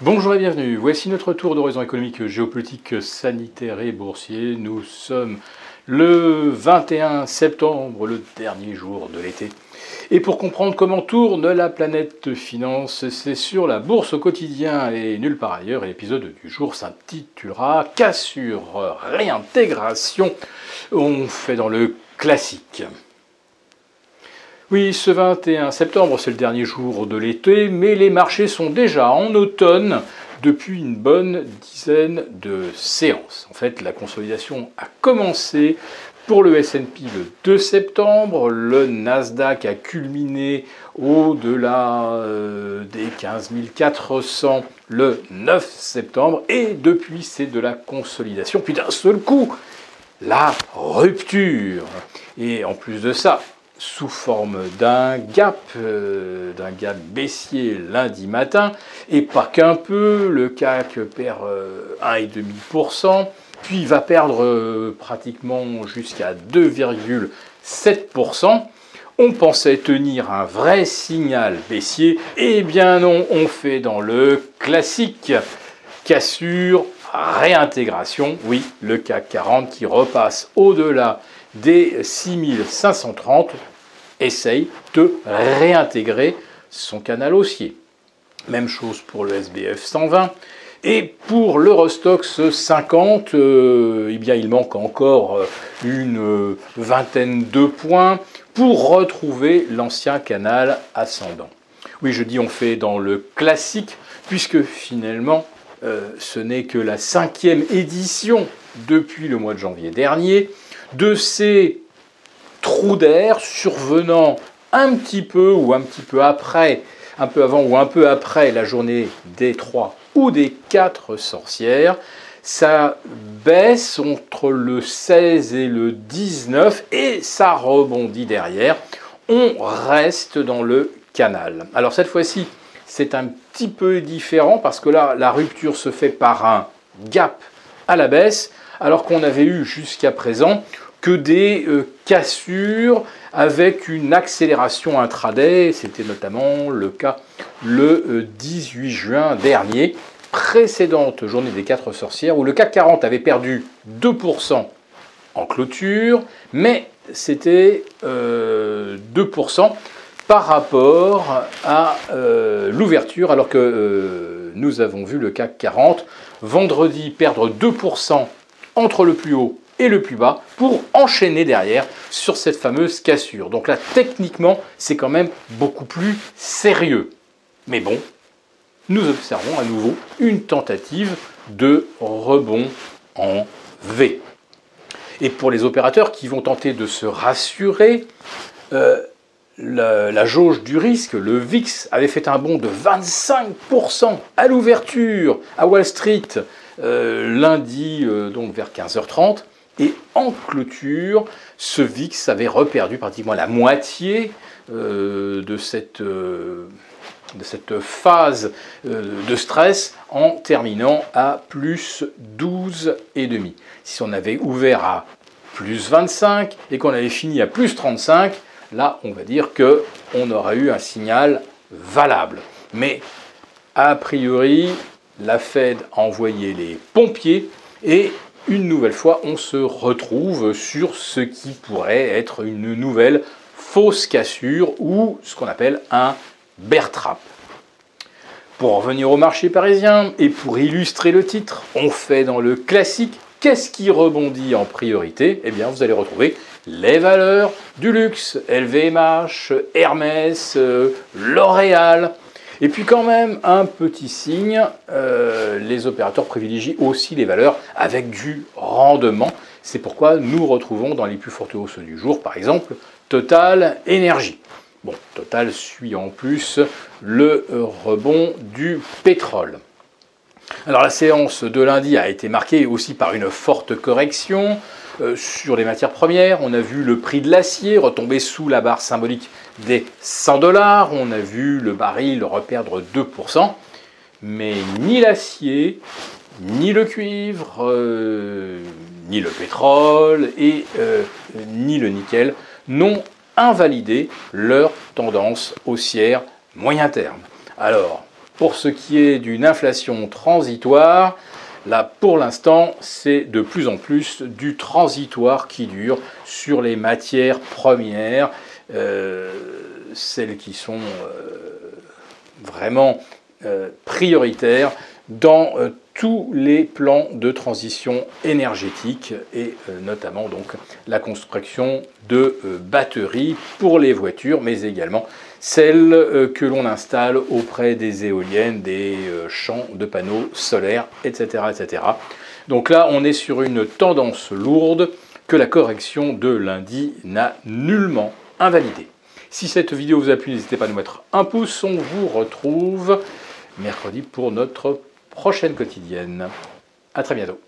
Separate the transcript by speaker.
Speaker 1: Bonjour et bienvenue. Voici notre tour d'horizon économique, géopolitique, sanitaire et boursier. Nous sommes le 21 septembre, le dernier jour de l'été. Et pour comprendre comment tourne la planète finance, c'est sur la bourse au quotidien et nulle part ailleurs. Et l'épisode du jour s'intitulera Cassure, réintégration. On fait dans le classique. Oui, ce 21 septembre, c'est le dernier jour de l'été, mais les marchés sont déjà en automne depuis une bonne dizaine de séances. En fait, la consolidation a commencé pour le S&P le 2 septembre, le Nasdaq a culminé au-delà euh, des 15 400 le 9 septembre, et depuis c'est de la consolidation. Puis d'un seul coup, la rupture. Et en plus de ça, sous forme d'un gap, euh, d'un gap baissier lundi matin, et pas qu'un peu, le CAC perd 1,5%, euh, puis va perdre euh, pratiquement jusqu'à 2,7%. On pensait tenir un vrai signal baissier, et eh bien non, on fait dans le classique cassure, réintégration, oui, le CAC 40 qui repasse au-delà des 6530 essaye de réintégrer son canal haussier. Même chose pour le SBF 120. Et pour l'Eurostox 50, euh, eh bien, il manque encore euh, une euh, vingtaine de points pour retrouver l'ancien canal ascendant. Oui, je dis on fait dans le classique, puisque finalement, ce n'est que la cinquième édition depuis le mois de janvier dernier de ces trous d'air survenant un petit peu ou un petit peu après, un peu avant ou un peu après la journée des trois ou des quatre sorcières. Ça baisse entre le 16 et le 19 et ça rebondit derrière. On reste dans le canal. Alors cette fois-ci, c'est un petit peu différent parce que là, la rupture se fait par un gap à la baisse, alors qu'on avait eu jusqu'à présent que des euh, cassures avec une accélération intraday. C'était notamment le cas le 18 euh, juin dernier, précédente journée des quatre sorcières, où le CAC 40 avait perdu 2% en clôture, mais c'était 2% euh, par rapport à l'ouverture, alors que nous avons vu le CAC 40 vendredi perdre 2% entre le plus haut le plus bas pour enchaîner derrière sur cette fameuse cassure. Donc là, techniquement, c'est quand même beaucoup plus sérieux. Mais bon, nous observons à nouveau une tentative de rebond en V. Et pour les opérateurs qui vont tenter de se rassurer, euh, la, jauge du risque, le VIX, avait fait un bond de 25% à l'ouverture à Wall Street euh, lundi, euh, donc vers 15h30. Et en clôture, ce VIX avait reperdu pratiquement la moitié euh, de, cette, euh, de, cette, phase euh, de stress en terminant à plus 12,5. Si on avait ouvert à plus 25 et qu'on avait fini à plus 35, là on va dire qu'on aurait eu un signal valable. Mais a priori, la Fed a envoyé les pompiers et une nouvelle fois, on se retrouve sur ce qui pourrait être une nouvelle fausse cassure ou ce qu'on appelle un bear trap. Pour revenir au marché parisien et pour illustrer le titre, on fait dans le classique qu'est-ce qui rebondit en priorité? Eh bien, vous allez retrouver les valeurs du luxe, LVMH, Hermès, euh, L'Oréal, et puis quand même, un petit signe, euh, les opérateurs privilégient aussi les valeurs avec du rendement. C'est pourquoi nous retrouvons dans les plus fortes hausses du jour, par exemple, Total Énergie. Bon, Total suit en plus le rebond du pétrole. Alors la séance de lundi a été marquée aussi par une forte correction. Euh, sur les matières premières, on a vu le prix de l'acier retomber sous la barre symbolique des 100 dollars, on a vu le baril reperdre 2%, mais ni l'acier, ni le cuivre, euh, ni le pétrole euh, ni le nickel n'ont invalidé leur tendance haussière moyen terme. Alors, Pour ce qui est d'une inflation transitoire, là pour l'instant c'est de plus en plus du transitoire qui dure sur les matières premières, euh, celles qui sont euh, vraiment euh, prioritaires dans tous les plans de transition énergétique et notamment donc la construction de batteries pour les voitures, mais également celles euh, que l'on installe auprès des éoliennes, des champs de panneaux solaires, etc., etc. Donc là, on est sur une tendance lourde que la correction de lundi n'a nullement invalidée. Si cette vidéo vous a plu, n'hésitez pas à nous mettre un pouce. On vous retrouve mercredi pour notre prochaine quotidienne. À très bientôt.